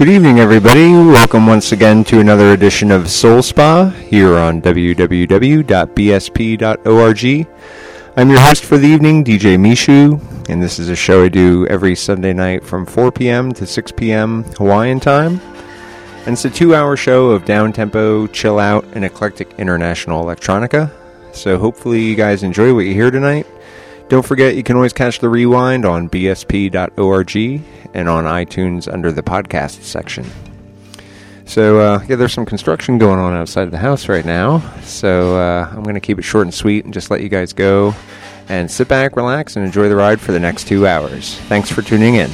Good evening, everybody. Welcome once again to another edition of Soul Spa here on www.bsp.org. I'm your host for the evening, DJ Meeshu, and this is a show I do every Sunday night from 4 p.m. to 6 p.m. Hawaiian time. And it's a two hour show of down tempo, chill out, and eclectic international electronica. So hopefully, you guys enjoy what you hear tonight. Don't forget, you can always catch the rewind on bsp.org and on iTunes under the podcast section. So, uh, yeah, there's some construction going on outside the house right now. So, uh, I'm going to keep it short and sweet and just let you guys go and sit back, relax, and enjoy the ride for the next two hours. Thanks for tuning in.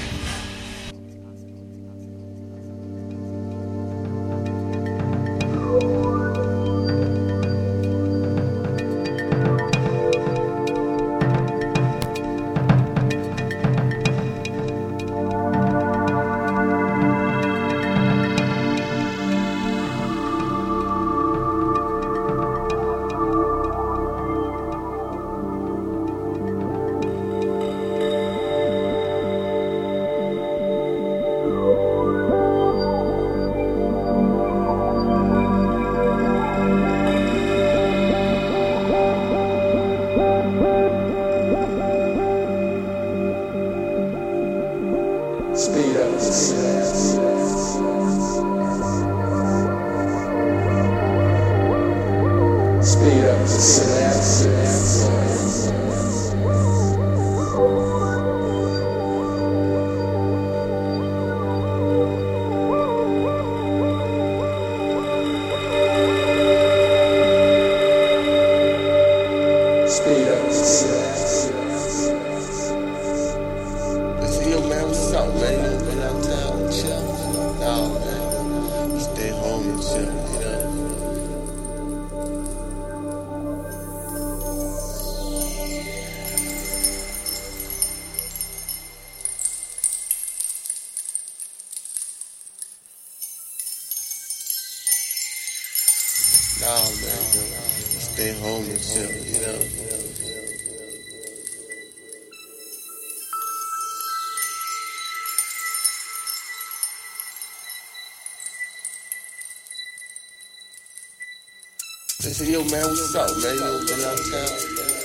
seria o mel o sal, né? E o.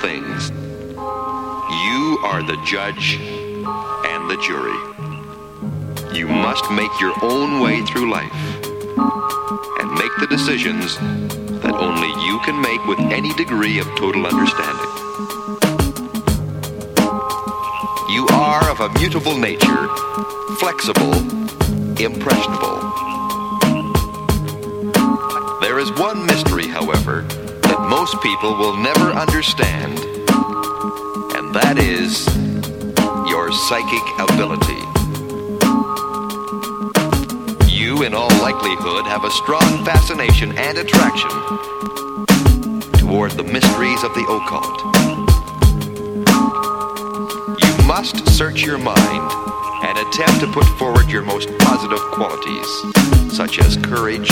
things, you are the judge and the jury. You must make your own way through life and make the decisions that only you can make with any degree of total understanding. You are of a mutable nature, flexible, impressionable. There is one mystery, however, that most people will never understand, and that is your psychic ability. You, in all likelihood, have a strong fascination and attraction toward the mysteries of the occult. You must search your mind and attempt to put forward your most positive qualities, such as courage,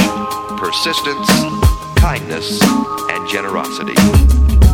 persistence, kindness, and generosity.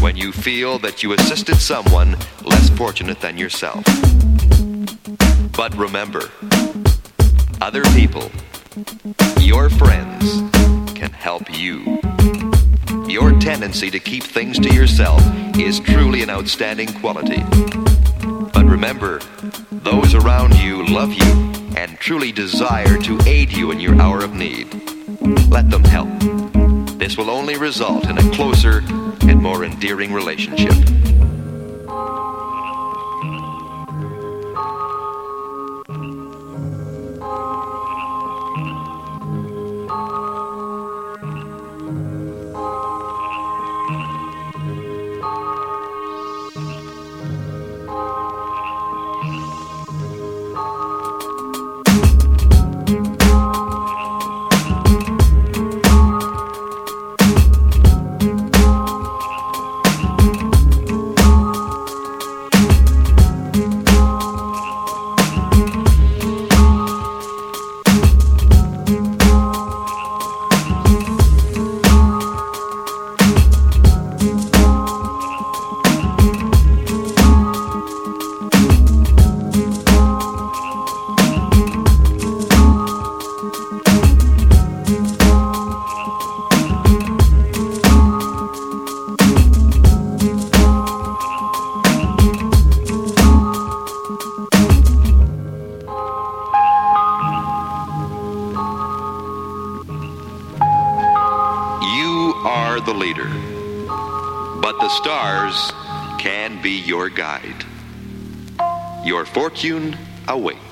When you feel that you assisted someone less fortunate than yourself. But remember, other people, your friends, can help you. Your tendency to keep things to yourself is truly an outstanding quality. But remember, those around you love you and truly desire to aid you in your hour of need. Let them help. This will only result in a closer and more endearing relationship. Fortune awaits.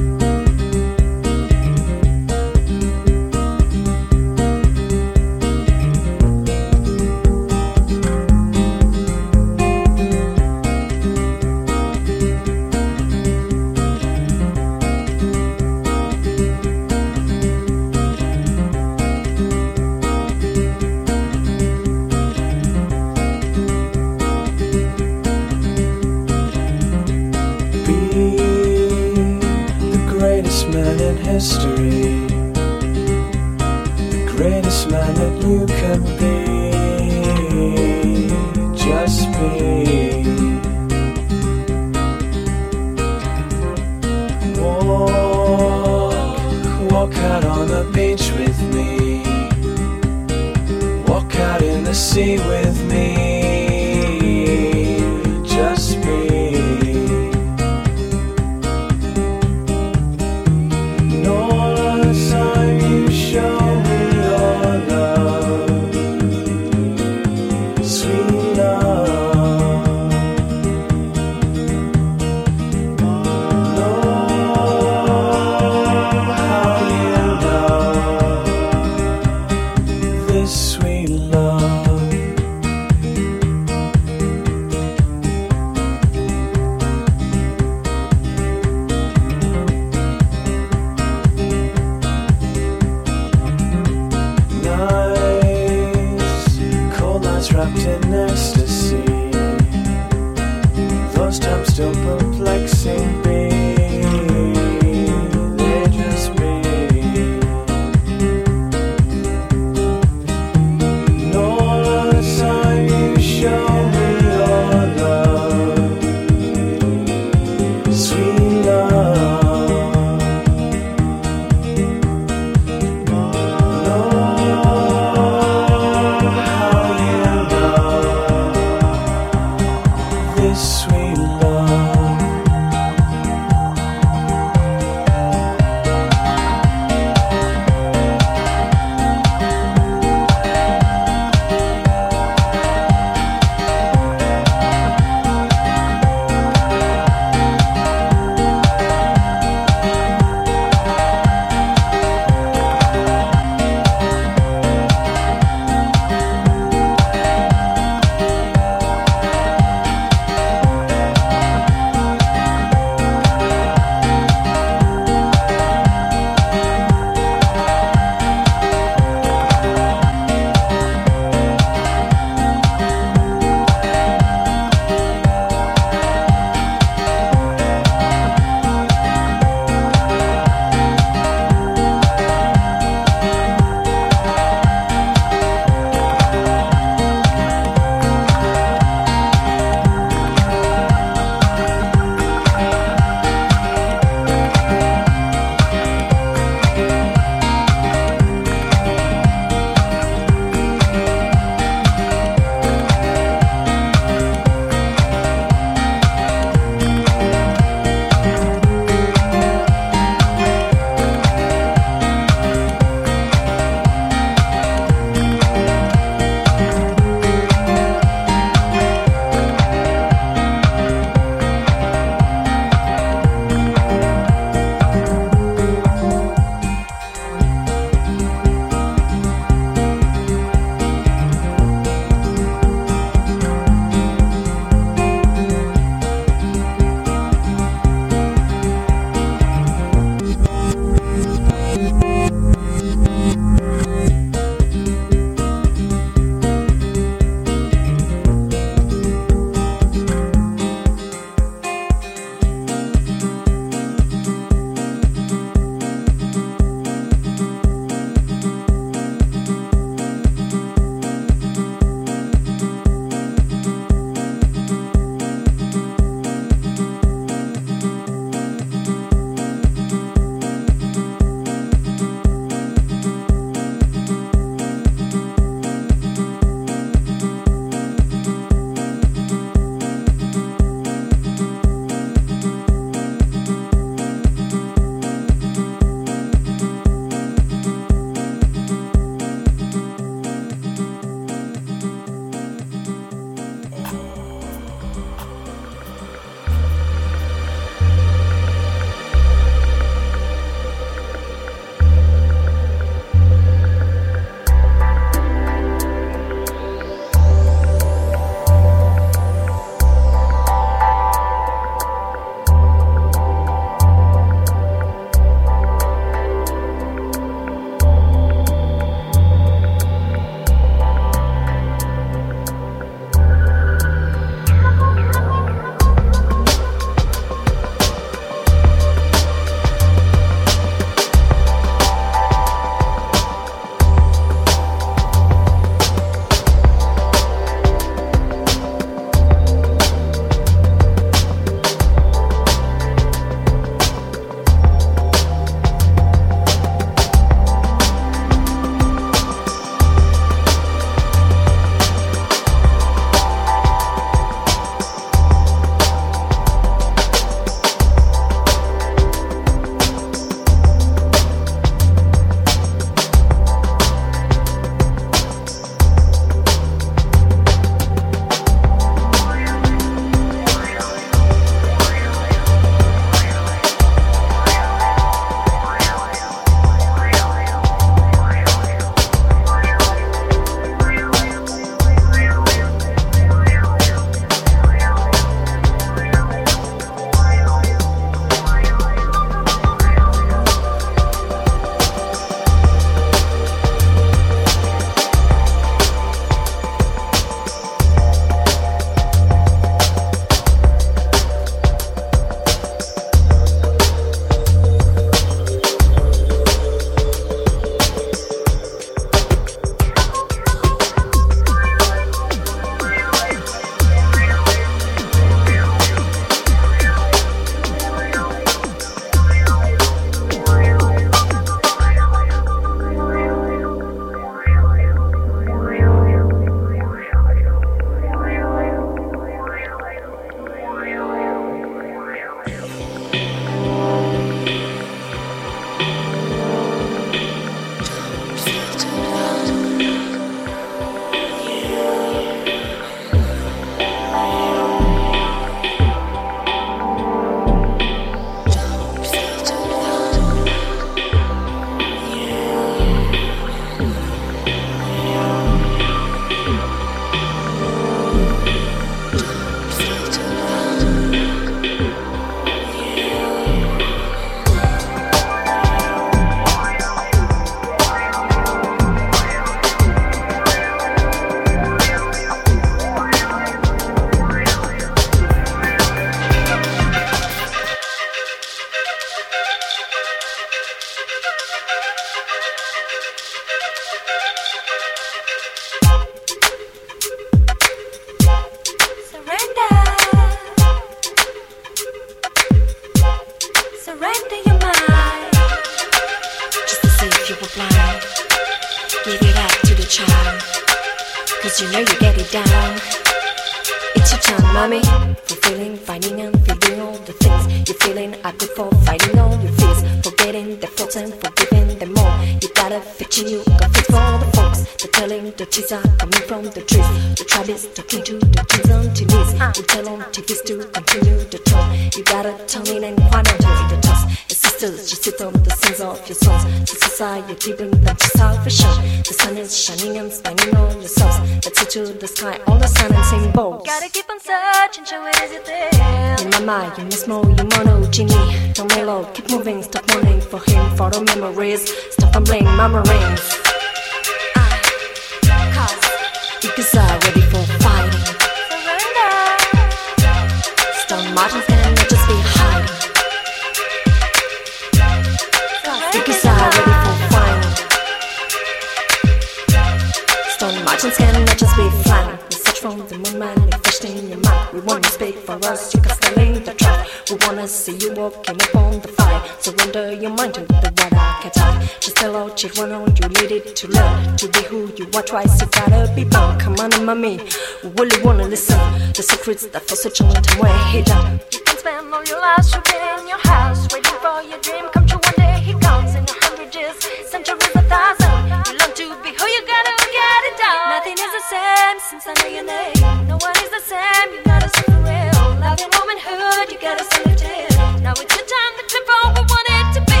You are twice, you gotta be bound. Come on, mommy, we really wanna listen. The secrets that for such a long time were hidden. You can spend all your life shopping in your house, waiting for your dream come true. One day he comes in a hundred years, centuries, a thousand. You learn to be who you gotta get it down. Nothing is the same since I know your name. No one is the same. You gotta see for real. Love womanhood, you gotta see it in. Now it's your time to live all we want it to be.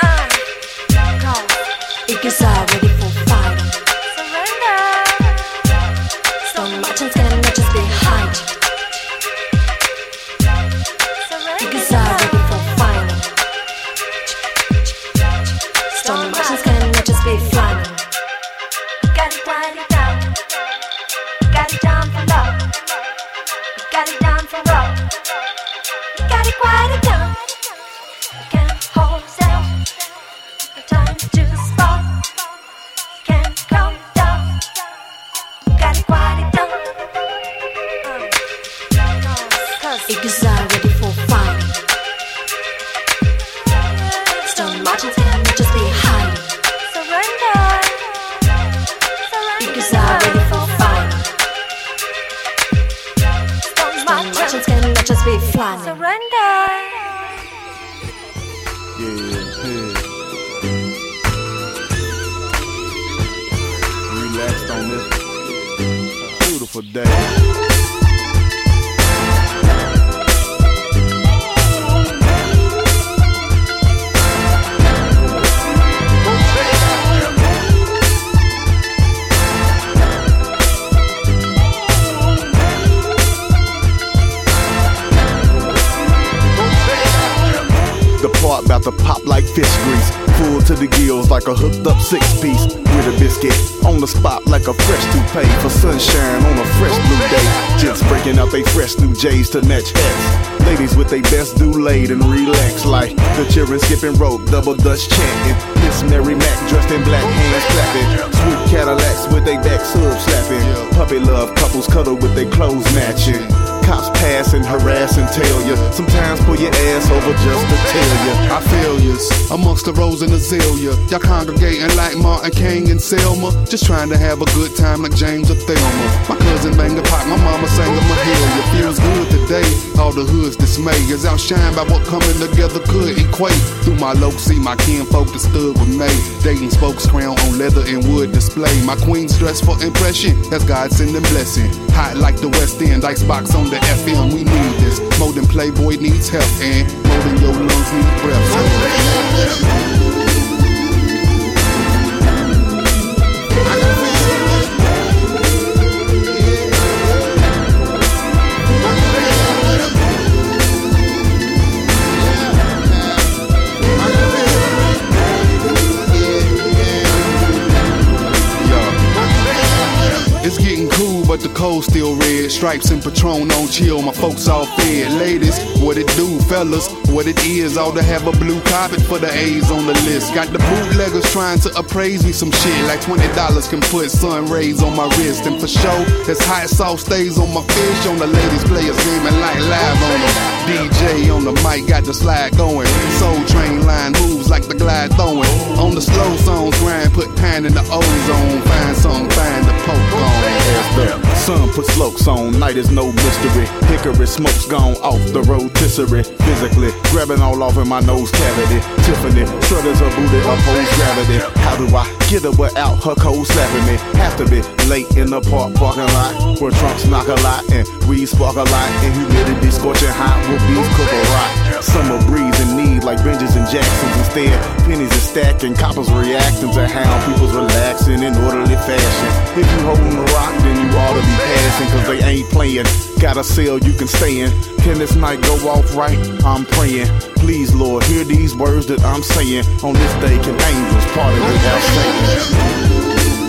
Uh, cause Because I'm ready Cause six piece. With a biscuit on the spot like a fresh toupee. For sunshine on a fresh blue day. Just breaking out they fresh new J's to match hats. Ladies with they best do laid and relax like the children skipping rope, double dutch chanting. Miss Mary Mack dressed in black hands clapping. Sweet Cadillacs with they backs sub slapping. Puppy love couples cuddle with their clothes matching. Cops pass and harass and tell you. Sometimes pull your ass over just to tell you. I feel yous amongst the rose and azalea. Y'all congregating like Martin King and Selma. Just trying to have a good time like James or Thelma. My cousin banged a pot, my mama sang a Mahalia. Feels good today. All the hood's dismay is outshined by what coming together could equate. Through my low see my kinfolk that stood with me. Dating spokes crown on leather and wood display. My queen's dress for impression. That's God sending blessing. Hot like the West End, icebox on the FM. We need this. More than Playboy needs help and more than your lungs need breath. Cold still red. Stripes and Patron on chill. My folks all fed. Ladies, what it do? Fellas, what it is? Ought to have a blue carpet for the A's on the list. Got the bootleggers trying to appraise me some shit. Like $20 can put sun rays on my wrist. And for sure, this hot sauce stays on my fish. On the ladies, players gaming like live on them. DJ on the mic, got the slide going. Soul train line moves like the glide throwing. On the slow songs, grind, put pan in the ozone. Find some, find the poke on. Sun puts slopes on, night is no mystery. Hickory smoke's gone off the rotisserie. Physically, grabbing all off in my nose cavity. Tiffany, shrudders her booty, oppose gravity. How do I get her without her cold slapping me? Have to be late in the park parking lot where trunks knock a lot and weed spark a lot and humidity scorching hot with beef cook a rock. Summer breeze in need like Benjis and Jacksons instead. Pennies are stacking, coppers reacting to how people's relaxing in orderly fashion. If you holding the rock, then you ought to be passing, cause they ain't playing. Got a cell you can stay in. Can this night go off right? I'm praying. Please, Lord, hear these words that I'm saying. On this day, can angels party without Satan? Block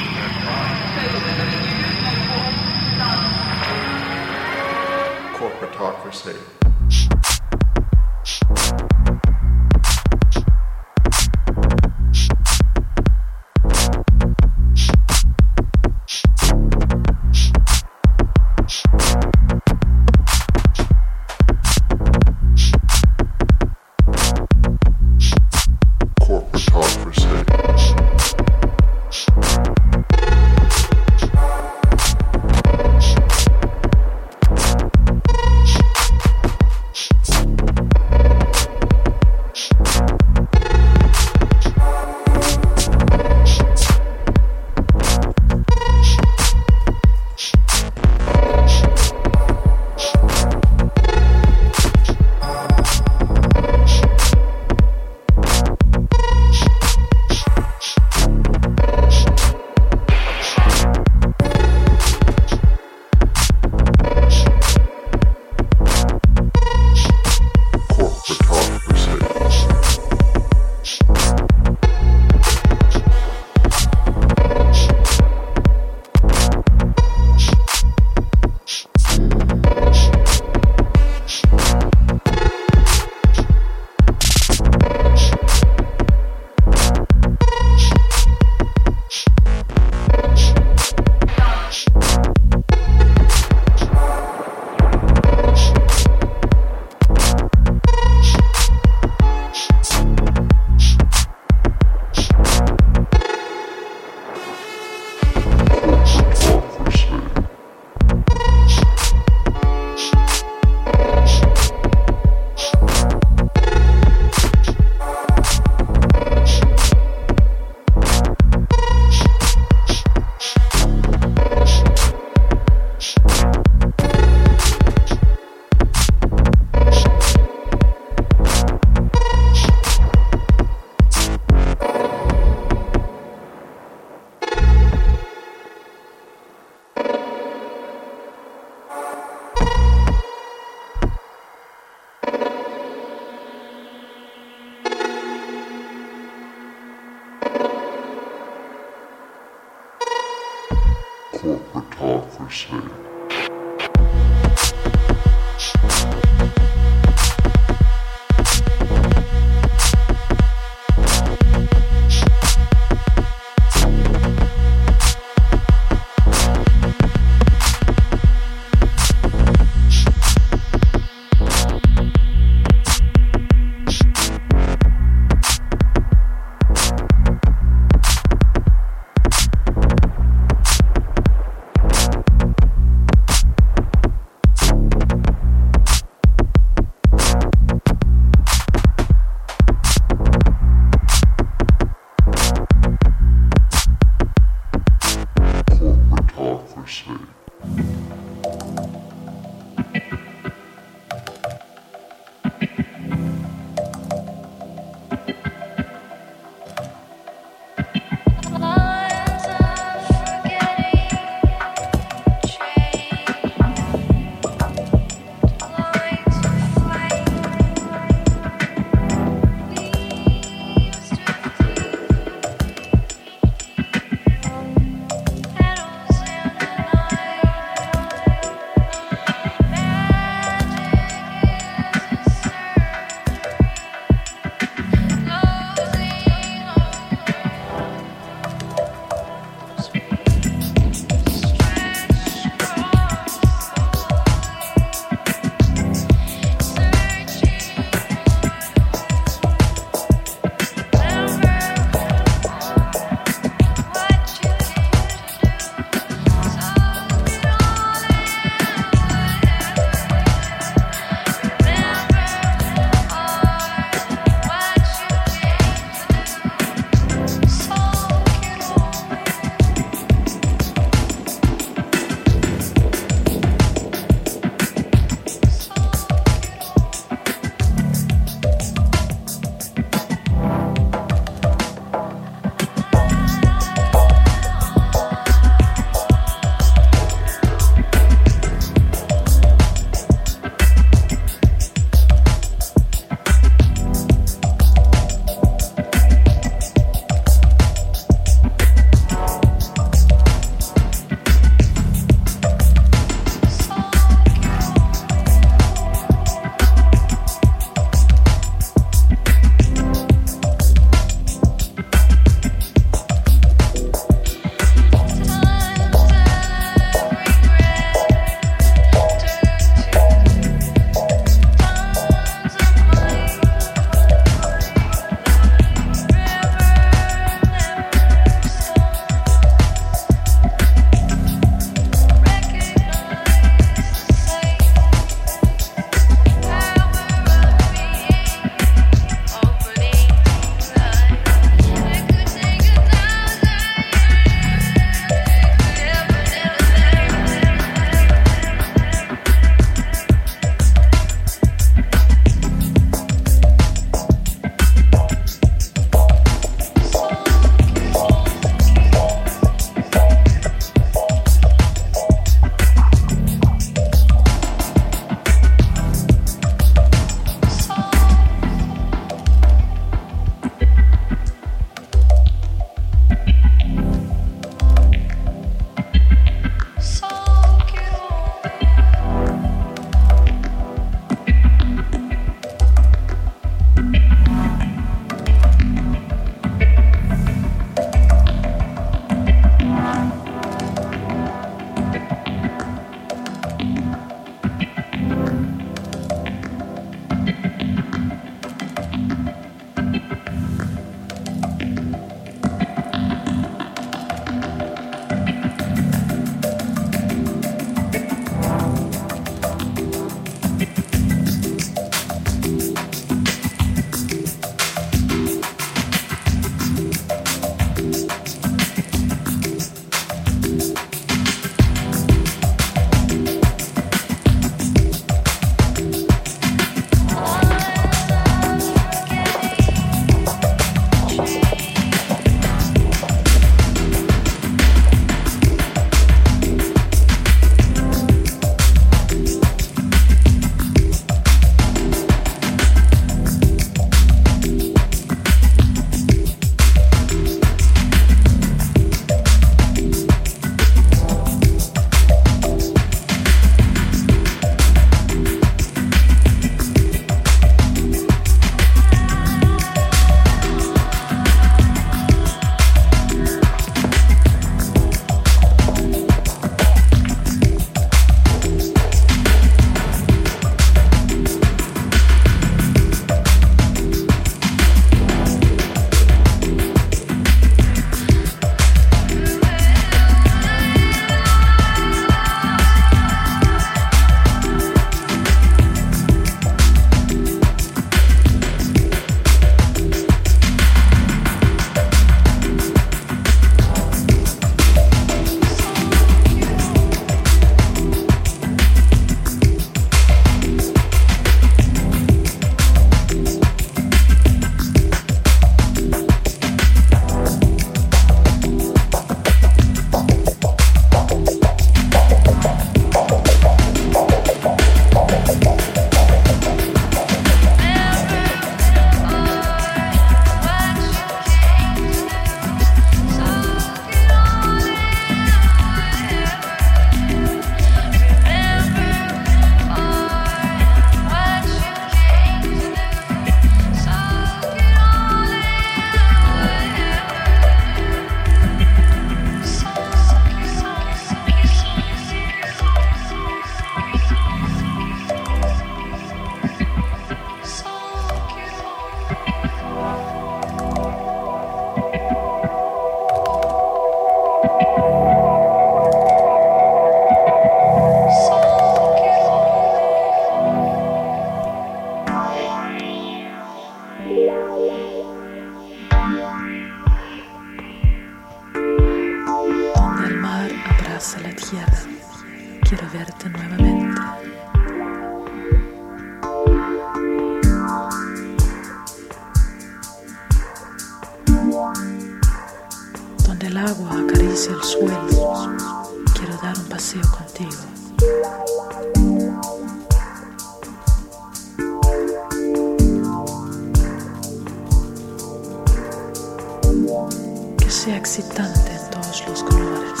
Sea excitante en todos los colores.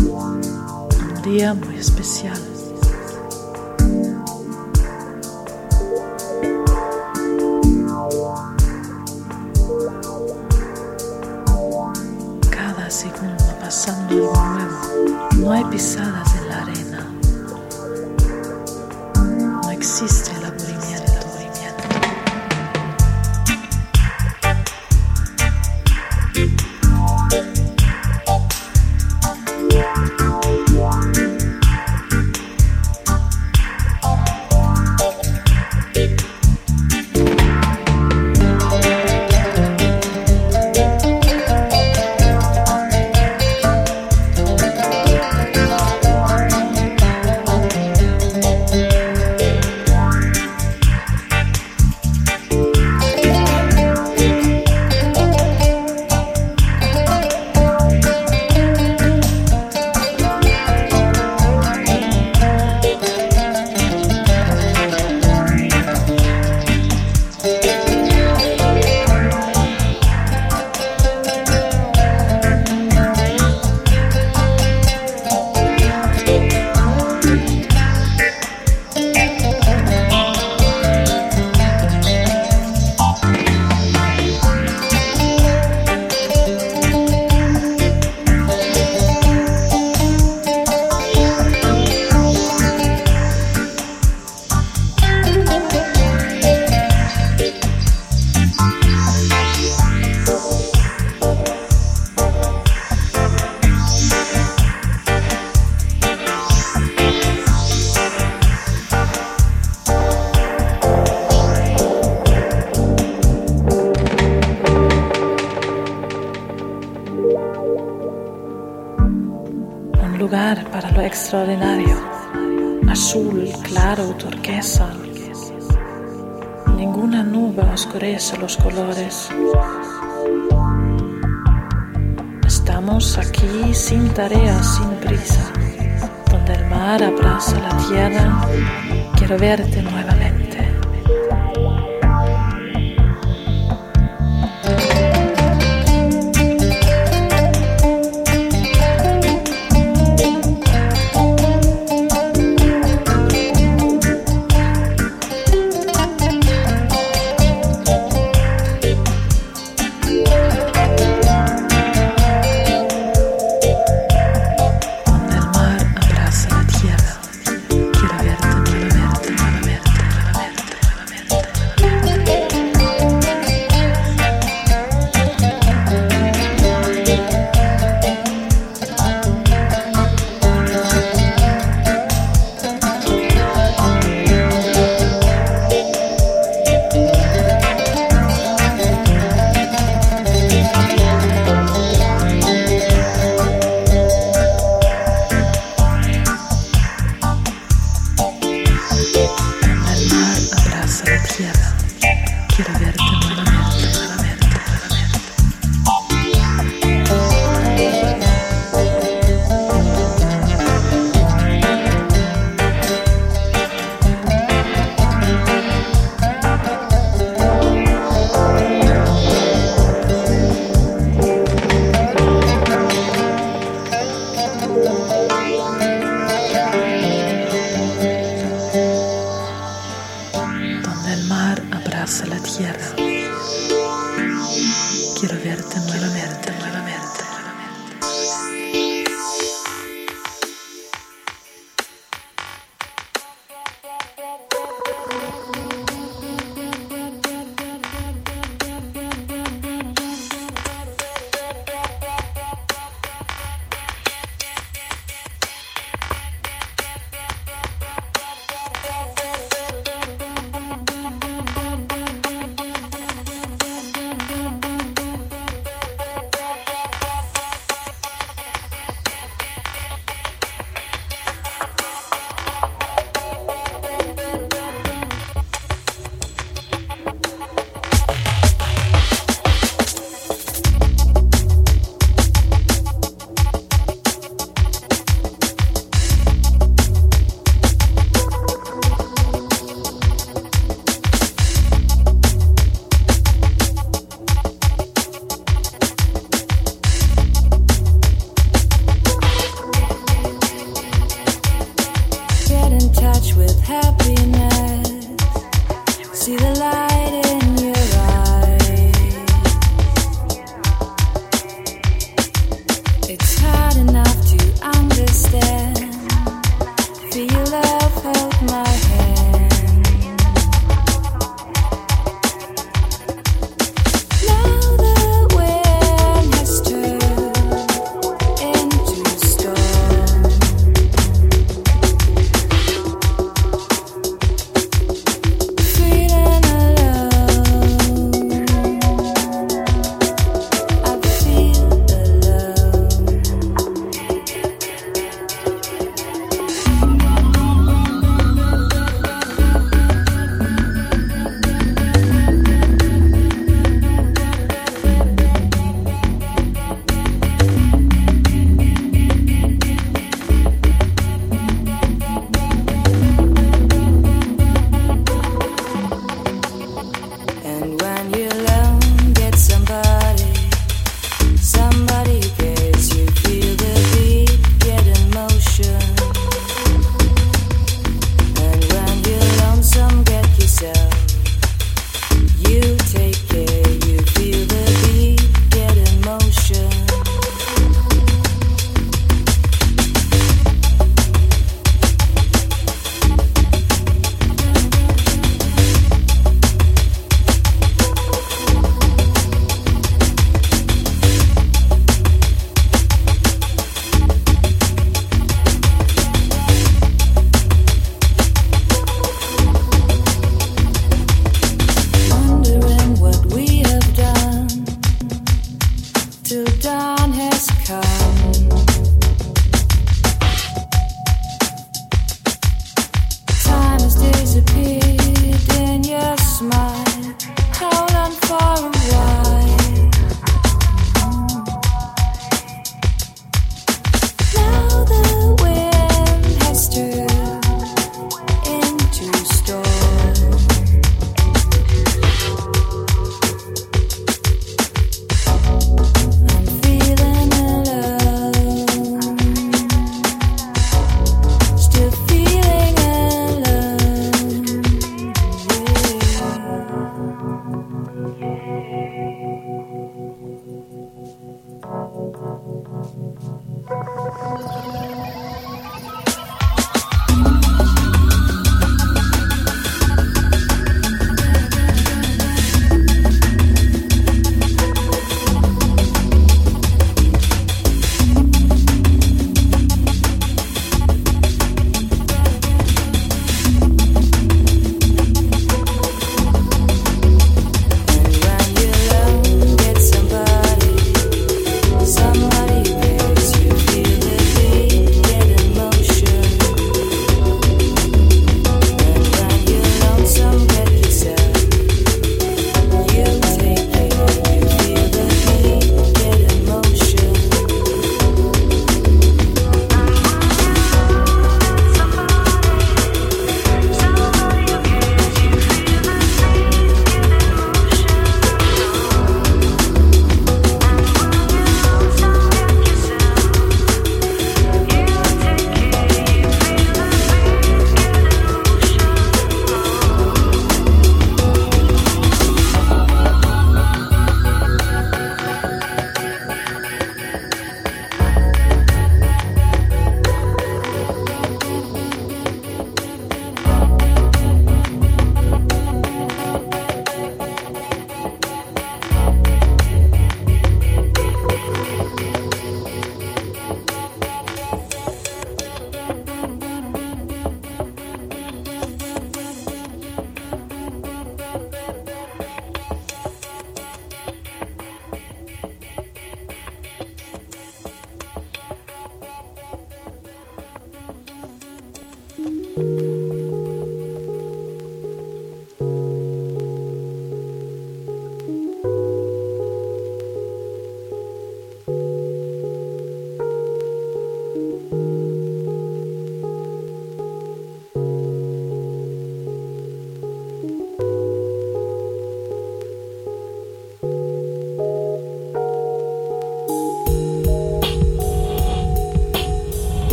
Un día muy especial. Cada segundo pasando algo nuevo. No hay pisadas extraordinario. Azul, claro, turquesa. Ninguna nube oscurece los colores. Estamos aquí sin tarea, sin prisa. Donde el mar abraza la tierra. Quiero verte nuevamente.